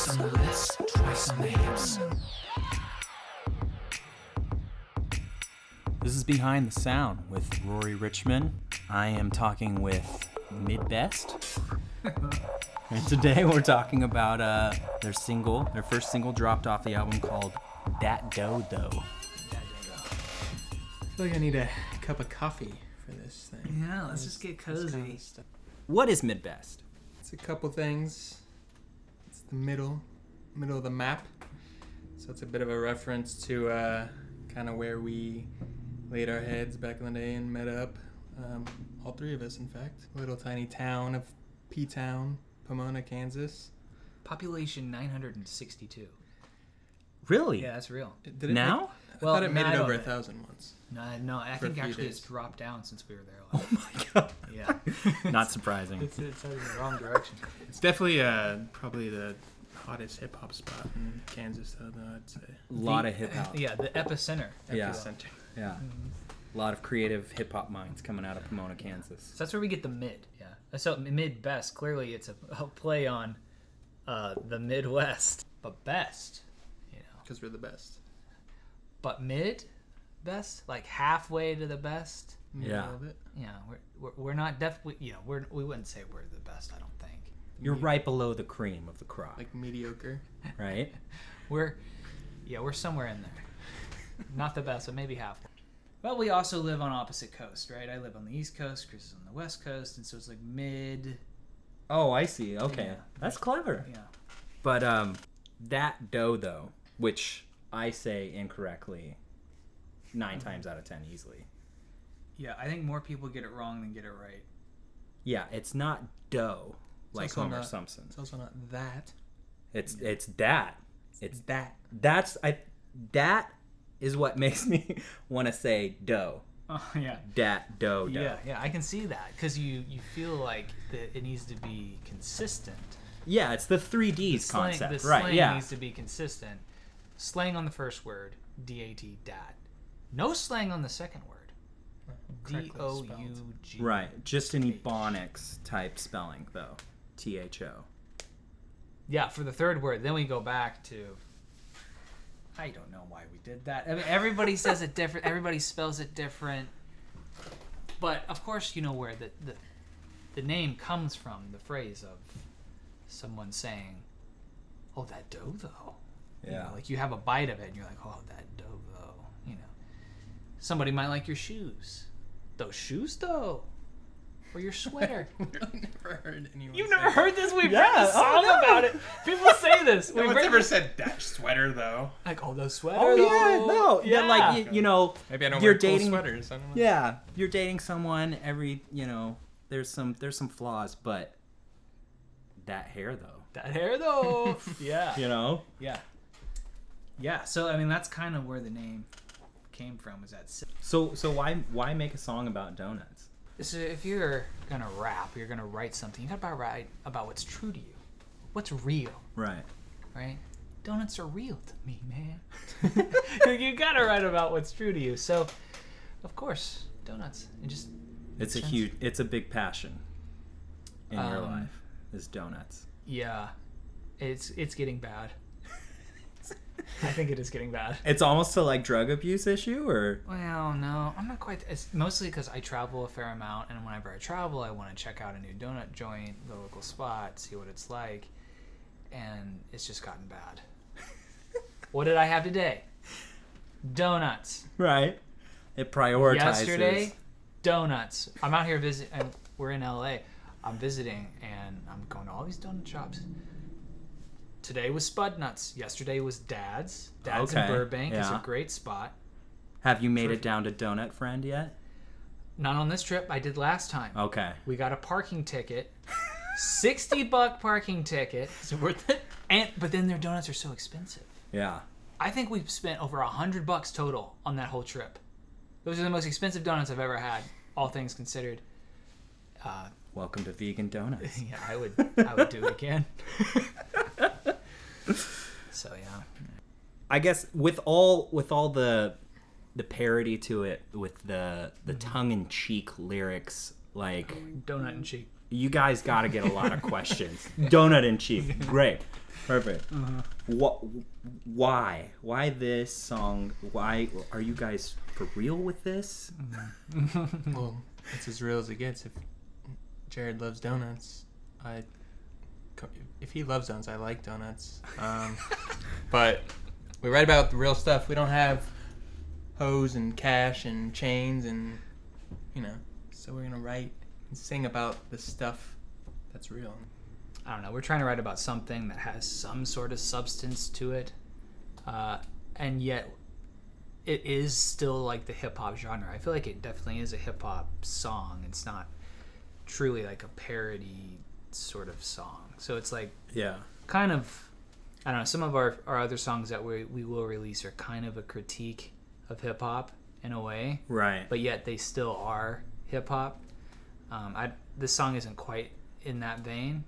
Once on the lips, twice on the hips. This is Behind the Sound with Rory Richmond. I am talking with Midbest. and today we're talking about uh, their single, their first single dropped off the album called That Dough Though. I feel like I need a cup of coffee for this thing. Yeah, let's just get This kinda cozy. What is Midbest? It's a couple things. The middle, middle of the map. So it's a bit of a reference to uh, kind of where we laid our heads back in the day and met up. Um, all three of us, in fact. Little tiny town of P Town, Pomona, Kansas. Population 962. Really? Yeah, that's real. Did it Now? Make, I Well, thought it made it over a thousand once. No, no, I think actually days. it's dropped down since we were there. Oh my god. Yeah. Not surprising. it's, it's headed in the wrong direction. It's definitely uh, probably the hottest hip hop spot in Kansas, though, though I'd say. A lot of hip hop. Yeah, the epicenter. Yeah. Epicenter. Yeah. A lot of creative hip hop minds coming out of Pomona, Kansas. So that's where we get the mid. Yeah. So mid best. Clearly, it's a, a play on uh, the Midwest, but best. You know, Because we're the best. but mid best, like halfway to the best. Yeah. of. Yeah, we're we're, we're not definitely. You know, we're we wouldn't say we're the best. I don't think. You're right below the cream of the crop, Like mediocre. right? We're, yeah, we're somewhere in there. Not the best, but maybe halfway. But we also live on opposite coast, right? I live on the east coast, Chris is on the west coast, and so it's like mid. Oh, I see. Okay. Yeah. That's clever. Yeah. But um that dough though, which I say incorrectly 9 mm-hmm. times out of 10 easily. Yeah, I think more people get it wrong than get it right. Yeah, it's not dough like Homer not- Simpson. It's also not that. It's it's that. It's that. that's I that is what makes me want to say dough. Oh yeah. Dat dough dough. Yeah, yeah, I can see that because you you feel like that it needs to be consistent. Yeah, it's the 3Ds Slang, concept, the right? Yeah. needs to be consistent. Slang on the first word, D A T dat. No slang on the second word. D Correctly O spelled. U G. Right, just an ebonics type spelling though. T H O. Yeah, for the third word, then we go back to. I don't know why we did that. I mean, everybody says it different. Everybody spells it different. But of course, you know where the the, the name comes from. The phrase of someone saying, "Oh, that dough though." You know, Yeah. like you have a bite of it, and you're like, "Oh, that dough though." You know, somebody might like your shoes. Those shoes though, or your sweater. I've never heard anyone You've say never heard this? We've Yeah, written a oh, song no. about it. People say this. No We've one's written ever said that sweater, though. like, oh, the sweater. Oh yeah, though." no, yeah, like you, you know, Maybe I don't you're wear cool dating. sweaters. I don't know. Yeah, you're dating someone. Every you know, there's some there's some flaws, but that hair though, that hair though. yeah, you know. yeah, yeah. So I mean, that's kind of where the name came from. Was that? So so why why make a song about donuts? So if you're gonna rap, you're gonna write something. You gotta write about what's true to you, what's real, Right. right? Donuts are real to me, man. you gotta write about what's true to you. So, of course, donuts. It just It's a sense. huge. It's a big passion in your Um, life. Is donuts. Yeah, it's it's getting bad. I think it is getting bad. It's almost a like drug abuse issue, or Well, no, I'm not quite. It's mostly because I travel a fair amount, and whenever I travel, I want to check out a new donut joint, the local spot, see what it's like, and it's just gotten bad. what did I have today? Donuts. right? It prioritizes. Yesterday, donuts. I'm out here visiting. And we're in LA. I'm visiting, and I'm going to all these donut shops. Today was Spudnuts. Yesterday was Dad's. Dad's Okay, in Burbank. Yeah. a great spot. Have you made it down to Donut Friend yet? Not on this trip. I did last time. Okay. We got a parking ticket. 60 buck parking ticket. Is it worth it? And but then their donuts are so expensive. Yeah. I think we've spent over a hundred bucks total on that whole trip. Those are the most expensive donuts I've ever had, all things considered. Uh, Welcome to vegan donuts. yeah, I would I would do it again. so yeah. I guess with all with all the the parody to it, with the the Mm-hmm. tongue in cheek lyrics, like Donut and cheek. You guys got to get a lot of questions. Donut and cheek, great, perfect. What? Why? Why this song? Why are you guys for real with this? Well, it's as real as it gets. If Jared loves donuts, I. If he loves donuts, I like donuts. Um, but we write about the real stuff. We don't have hoes and cash and chains and, you know. So we're gonna write and sing about the stuff that's real. I don't know. We're trying to write about something that has some sort of substance to it, uh, and yet it is still like the hip hop genre. I feel like it definitely is a hip hop song. It's not truly like a parody sort of song. So it's like Yeah. kind of I don't know. Some of our, our other songs that we we will release are kind of a critique of hip hop in a way, Right. but yet they still are hip hop. Um, I this song isn't quite in that vein,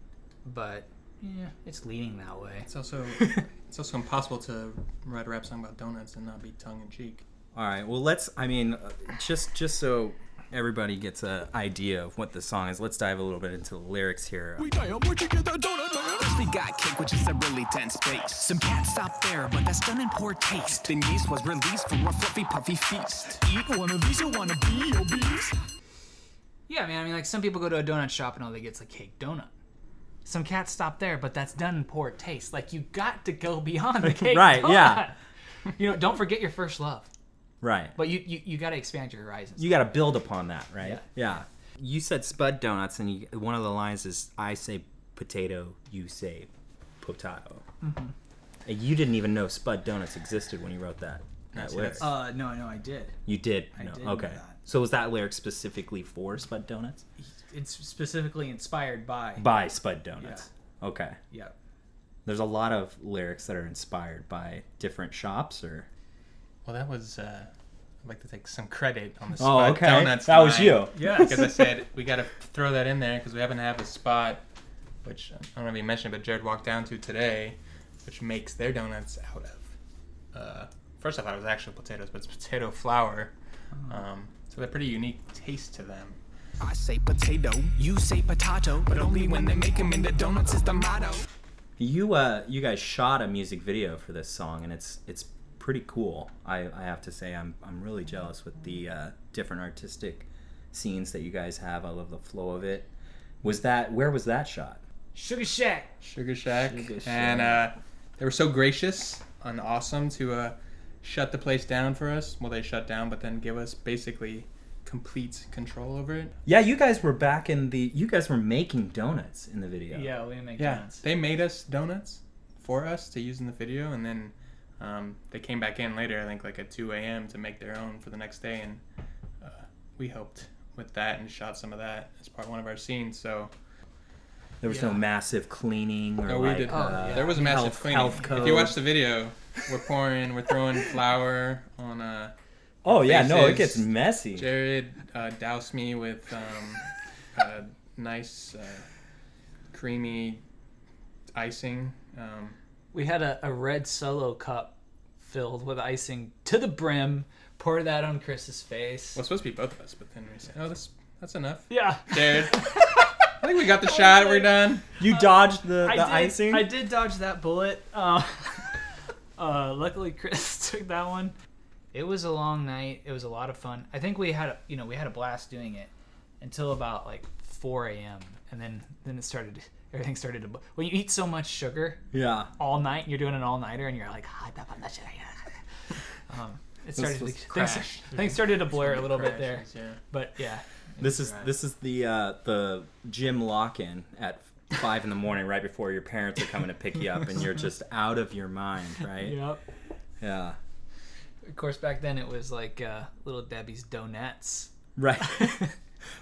but yeah, it's leaning that way. It's also it's also impossible to write a rap song about donuts and not be tongue in cheek. All right. Well, let's. I mean, uh, just just so everybody gets an idea of what the song is, let's dive a little bit into the lyrics here. We damn, where'd you get that donut, man? First we got cake, which is a really dense base. Some cats stop there, but that's done in poor taste. Then yeast was released for a fluffy, puffy feast. Eat one of these, you wanna be obese? Yeah, man. I mean, like some people go to a donut shop and all they get's a cake donut. Some cats stop there, but that's done in poor taste. Like you got to go beyond the cake. Right, donut. yeah. You know, don't forget your first love. Right. But you you, you got to expand your horizons. You got to build upon that, right? Yeah. Yeah. You said Spud Donuts, and you, one of the lines is, "I say potato, you say potato." Mm-hmm. And you didn't even know Spud Donuts existed when you wrote that. that see, lyric. uh, no, no, I did. you did. I know. did know okay. that. So was that lyric specifically for Spud Donuts? It's specifically inspired by. By Spud Donuts. Okay. yeah. There's a lot of lyrics that are inspired by different shops, or Well, that was. Uh, I'd like to take some credit on the Oh, spot okay. donuts. That was you. Yeah, Because I said we got to throw that in there because we happen to have a spot, which I don't know if you mentioned, but Jared walked down to today, which makes their donuts out of. Uh, first, I thought it was actual potatoes, but it's potato flour. Um, so they're pretty unique taste to them. I say potato, you say potato, but only when they make make 'em into donuts is the motto. You uh you guys shot a music video for this song and it's it's pretty cool. I, I have to say I'm I'm really jealous with the uh, different artistic scenes that you guys have. I love the flow of it. Was that where was that shot? Sugar Shack. Sugar Shack, Sugar Shack. and uh, they were so gracious and awesome to uh, shut the place down for us. Well, they shut down, but then give us basically complete control over it. Yeah, you guys were back in the you guys were making donuts in the video. Yeah, we make Yeah, donuts. they made us donuts for us to use in the video, and then um, they came back in later. I think like at 2 a.m. to make their own for the next day, and uh, we helped with that and shot some of that as part of one of our scenes. So There was no massive cleaning or No, we like did. Oh, uh, yeah. there was a massive health, cleaning. health If you watch the video, we're pouring, we're throwing flour on uh, Oh yeah, no, it gets messy. Jared uh, doused me with um, a nice, uh, creamy icing. Um, We had a, a red solo cup filled with icing to the brim. Pour that on Chris's face. well, it's supposed to be both of us, but then we said, "Oh, that's that's enough." Yeah. Jared, I think we got the shot. We're done. You dodged the, I the did, icing. I did dodge that bullet. Uh, uh, luckily, Chris took that one. It was a long night. It was a lot of fun. I think we had a, you know we had a blast doing it until about like 4 a.m. and then then it started. Everything started to. bu- When you eat so much sugar Yeah. all night, you're doing an all nighter, and you're like, um, it started to was things, crash. things started to blur a little bit there. Yeah. But yeah, This is this is the uh, the gym lock-in at five in the morning, right before your parents are coming to pick you up, and you're just out of your mind, right? yep. Yeah. Of course, back then it was like uh, little Debbie's donuts. Right.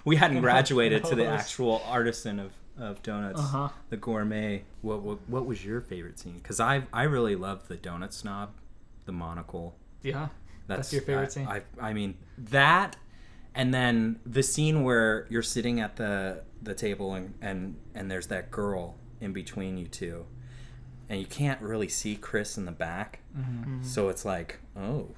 we hadn't graduated to the actual artisan of, of donuts, Uh-huh. the gourmet. What, what what was your favorite scene? Because I I really love the donut snob, the monocle. Yeah. That's, your favorite I, scene? I, I mean that, and then the scene where you're sitting at the the table and and and there's that girl in between you two, and you can't really see Chris in the back, Mm-hmm. so it's like, oh,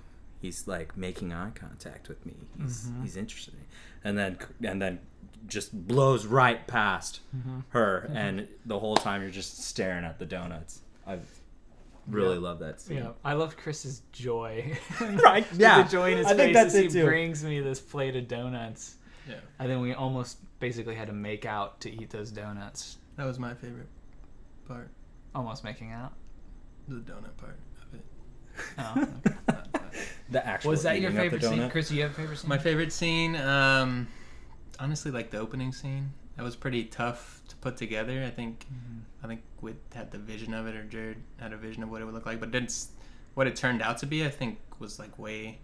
he's like making eye contact with me. He's he's interested, and then and then just blows right past her, and the whole time you're just staring at the donuts. I really love that scene. Yeah, I love Chris's joy. Right, yeah. the joy in his I think face that's as he too. brings me this plate of donuts, Yeah, and then we almost basically had to make out to eat those donuts. that was my favorite part, Almost making out. the donut part of it. Oh, The actual was that your eating of the favorite scene. Chris? Do you have a favorite scene? My favorite scene, um, honestly, like the opening scene. That was pretty tough to put together. I think, I think Wit had the vision of it, or Jared had a vision of what it would look like. But then s- what it turned out to be, I think, was like way,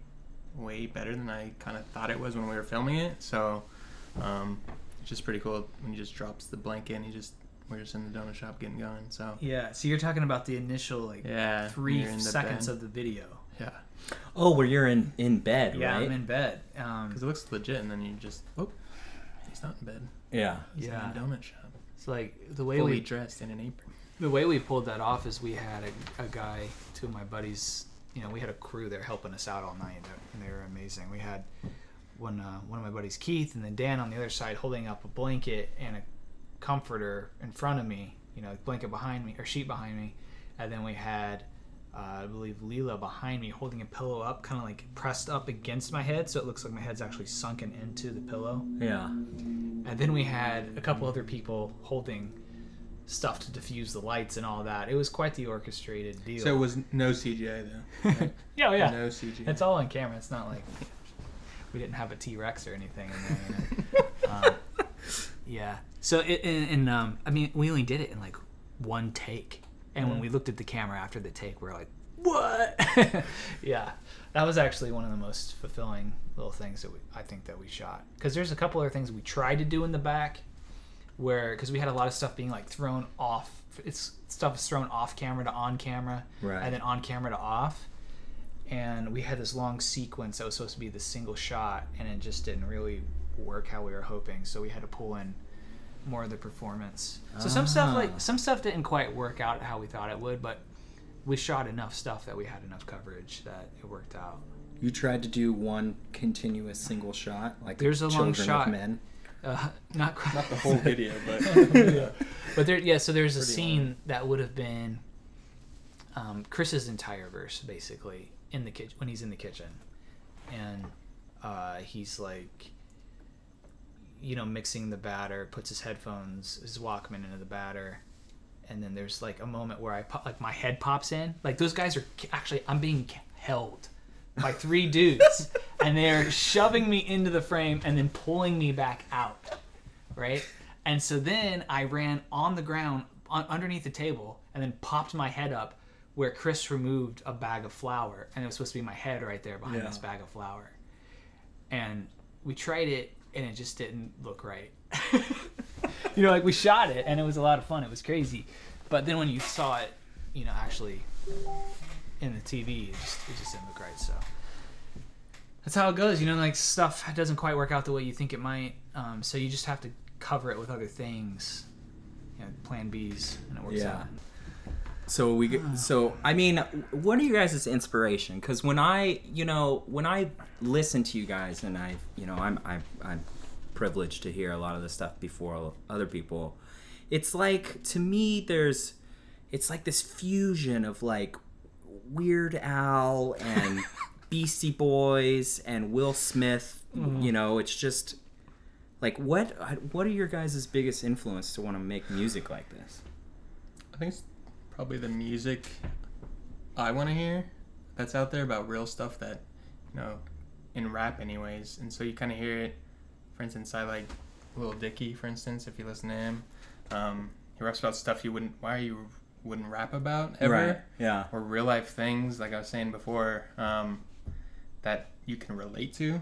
way better than I kind of thought it was when we were filming it. So, um, it's just pretty cool when he just drops the blanket and he just we're just in the donut shop getting going. So Yeah. So you're talking about the initial like yeah, three you're the seconds bed. of the video. yeah, Oh, where you're in in bed, Yeah, right? I'm in bed. Um, because it looks legit, and then you just oh, he's not in bed. yeah. He's Yeah. in a donut shop, it's like the way fully we dressed in an apron. the way we pulled that off is we had a, a guy, two of my buddies. You know, we had a crew there helping us out all night, and they were amazing. We had one uh, one of my buddies, Keith, and then Dan on the other side, holding up a blanket and a comforter in front of me. You know, blanket behind me or sheet behind me, and then we had. Uh, I believe Leela behind me holding a pillow up, kind of like pressed up against my head, so it looks like my head's actually sunken into the pillow. Yeah. And then we had a couple other people holding stuff to diffuse the lights and all that. It was quite the orchestrated deal. So it was no CGI though. Right? yeah, oh, yeah. No CGI. It's all on camera. It's not like we didn't have a T Rex or anything in there. You know? um, yeah. So it, and, and um, I mean, we only did it in like one take. And when mm. we looked at the camera after the take, we are like, "What?" yeah, that was actually one of the most fulfilling little things that we, I think that we shot. Because there's a couple other things we tried to do in the back, where because we had a lot of stuff being like thrown off. It's stuff is thrown off camera to on camera, Right. and then on camera to off and we had this long sequence that was supposed to be the single shot and it just didn't really work how we were hoping so we had to pull in more of the performance. So some stuff Ah. like some stuff didn't quite work out how we thought it would but we shot enough stuff that we had enough coverage that it worked out. You tried to do one continuous single shot, like There's a long Children shot. of Men. uh, not quite. Not the whole video, but but there yeah so there's a Pretty scene that would have been um, chris's entire verse basically in the kitchen when he's in the kitchen. And uh, he's like you know mixing the batter puts his headphones his walkman into the batter and then there's like a moment where i pop, like my head pops in like those guys are actually i'm being held by three dudes and they're shoving me into the frame and then pulling me back out right? And so then I ran on the ground on, underneath the table and then popped my head up where Chris removed a bag of flour and it was supposed to be my head right there behind Yeah. this bag of flour. And we tried it and it just didn't look right. you know, like we shot it and it was a lot of fun. It was crazy. But then when you saw it, you know, actually in the TV, it just, it just didn't look right. So that's how it goes. You know, like stuff doesn't quite work out the way you think it might. Um, so you just have to cover it with other things, you know, plan Bs, and it works Yeah. out. So we get, ah. so I mean, what are you guys' inspiration? Because when I, you know, when I listen to you guys, and I, you know, I'm I'm I'm privileged to hear a lot of the stuff before other people. It's like to me, there's, it's like this fusion of like Weird Al and Beastie Boys and Will Smith. Mm-hmm. You know, it's just like what what are your guys' biggest influence to want to make music like this? I think it's probably the music I want to hear that's out there about real stuff that, you know, in rap, anyways. And so you kind of hear it. For instance, I like Lil Dicky, for instance, if you listen to him. Um, he raps about stuff you wouldn't, why you wouldn't rap about ever. Right. Yeah. Or real life things, like I was saying before, um, that you can relate to,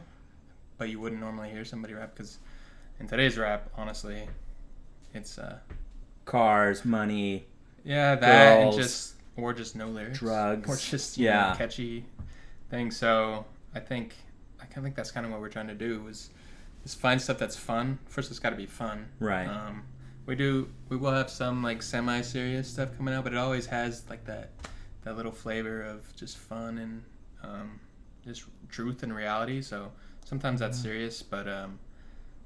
but you wouldn't normally hear somebody rap because in today's rap, honestly, it's uh, Cars, money, yeah, that Girls. and just or just no lyrics, Drugs. or just you Yeah. know, catchy things. So I think I kind of think that's kind of what we're trying to do is is find stuff that's fun. First, it's got to be fun, Right. Um, we do we will have some like semi serious stuff coming out, but it always has like that that little flavor of just fun and um, just truth and reality. So sometimes that's serious, but um,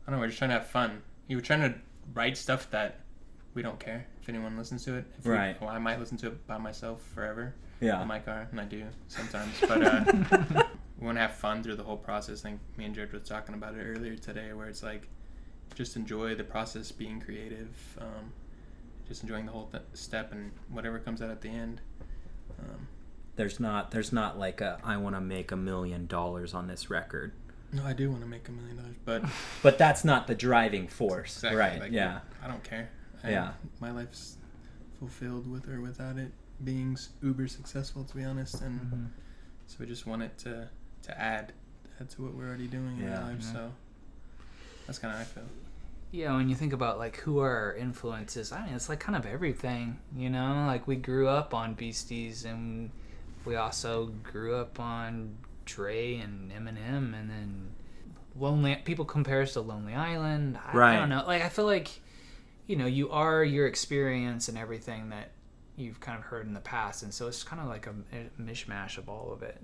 I don't know. We're just trying to have fun. You were trying to write stuff that we don't care if anyone listens to it. If we- Right. well, I might listen to it by myself forever Yeah. in my car, and I do sometimes. But uh, we want to have fun through the whole process. I think me and Jared were talking about it earlier today, where it's like just enjoy the process, being creative, um, just enjoying the whole th- step, and whatever comes out at the end. Um, There's not there's not like a I want to make a million dollars on this record. no, I do want to make a million dollars, but But that's not the driving force, exactly, right? like, yeah. I don't care. I- Yeah. my life's fulfilled with or without it being uber successful, to be honest, and Mm-hmm. so we just want it to to add add to what we're already doing in Yeah. our lives. Mhm. So that's kind of how I feel. Yeah, when you think about like who are our influences, I mean, it's like kind of everything, you know. Like we grew up on Beasties, and we also grew up on Dre and Eminem, and then Lonely. People compare us to Lonely Island. I, I don't know. Like I feel like, you know, you are your experience and everything that you've kind of heard in the past, and so it's kind of like a mi- mishmash of all of it.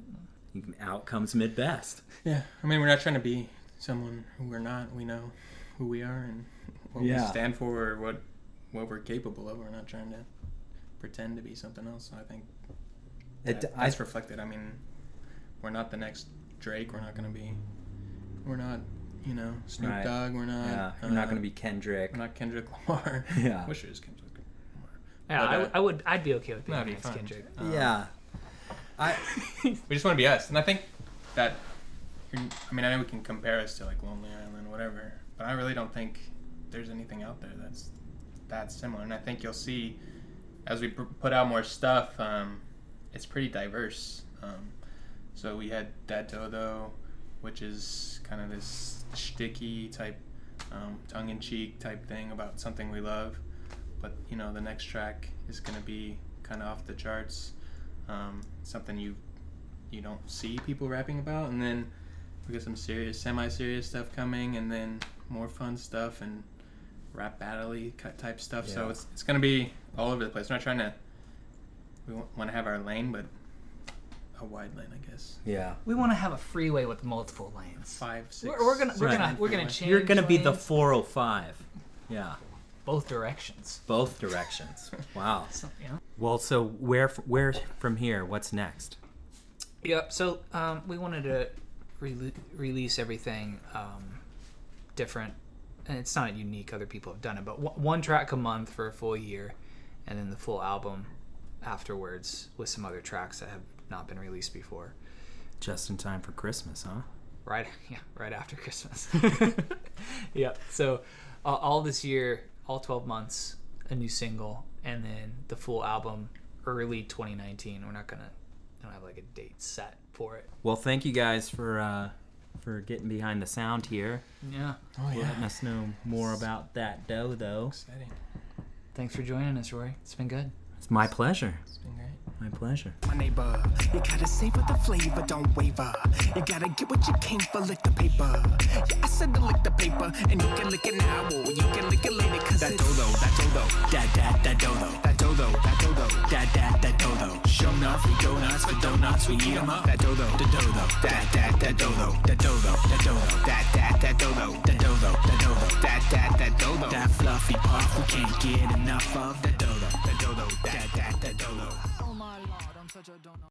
Out comes mid best. Yeah, I mean, we're not trying to be someone who we're not. We know who we are and what we stand for, or what what we're capable of. We're not trying to pretend to be something else. So I think It- that, I- that's reflected. I mean, we're not the next Drake. We're not going to be. We're not, you know, Snoop Right. Dogg. We're not. Yeah. You're not uh, going to be Kendrick. We're not Kendrick Lamar. Yeah. Wish it was Kendrick Lamar. Yeah, But, I, uh, would- I would. I'd be okay with being That'd be next fun. Kendrick. Um, yeah. I we just want to be us, and I think that. I mean, I know we can compare us to like Lonely Island, whatever, but I really don't think there's anything out there that's that similar. And I think you'll see as we pr- put out more stuff, um, it's pretty diverse. Um, so we had Dad Dodo, which is kind of this sticky type, um, tongue-in-cheek type thing about something we love. But you know, the next track is gonna be kind of off the charts, um, something you you don't see people rapping about, and then we got some serious, semi-serious stuff coming, and then more fun stuff and rap battle-y ki- type stuff. So it's it's gonna be all over the place. We're not trying to. We want to have our lane, but a wide lane, I guess. yeah. We want to have a freeway with multiple lanes. Five, six. We're, we're gonna we're Right. gonna we're gonna change. You're going to be the 405. Yeah. both directions. Both directions. Wow. So, you know. Well, so where where from here? What's next? Yep. So um, we wanted to rele- release everything um, different, and it's not unique. Other people have done it, but one one track a month for a full year, and then the full album afterwards with some other tracks that have not been released before. Just in time for Christmas, huh? Right. Yeah. Right after Christmas. yeah. So uh, all this year, all 12 months, a new single, and then the full album early 2019. We're not gonna. I don't have like a date set for it. Well, thank you guys for uh, for getting behind the sound here, Yeah. Oh yeah. letting us know more about that dough, though. Exciting. Thanks for joining us, Rory. It's been good. It's my pleasure. It's been great. My pleasure. my neighbor. You gotta savor the flavor, don't waver. You gotta get what you came for, lick the paper. Yeah, I said to lick the paper, and you can lick it now, or you can lick it later, cause that dodo, that dodo, that that that dodo, that dodo, that dodo, that that that dodo. Show enough for donuts, for donuts, we eat 'em up. That dodo, the dodo, that that that dodo, that dodo, that dodo, that that that dodo, that dodo, that dodo, that that that dodo. That fluffy puff, we can't get enough of. That dodo, such a donut.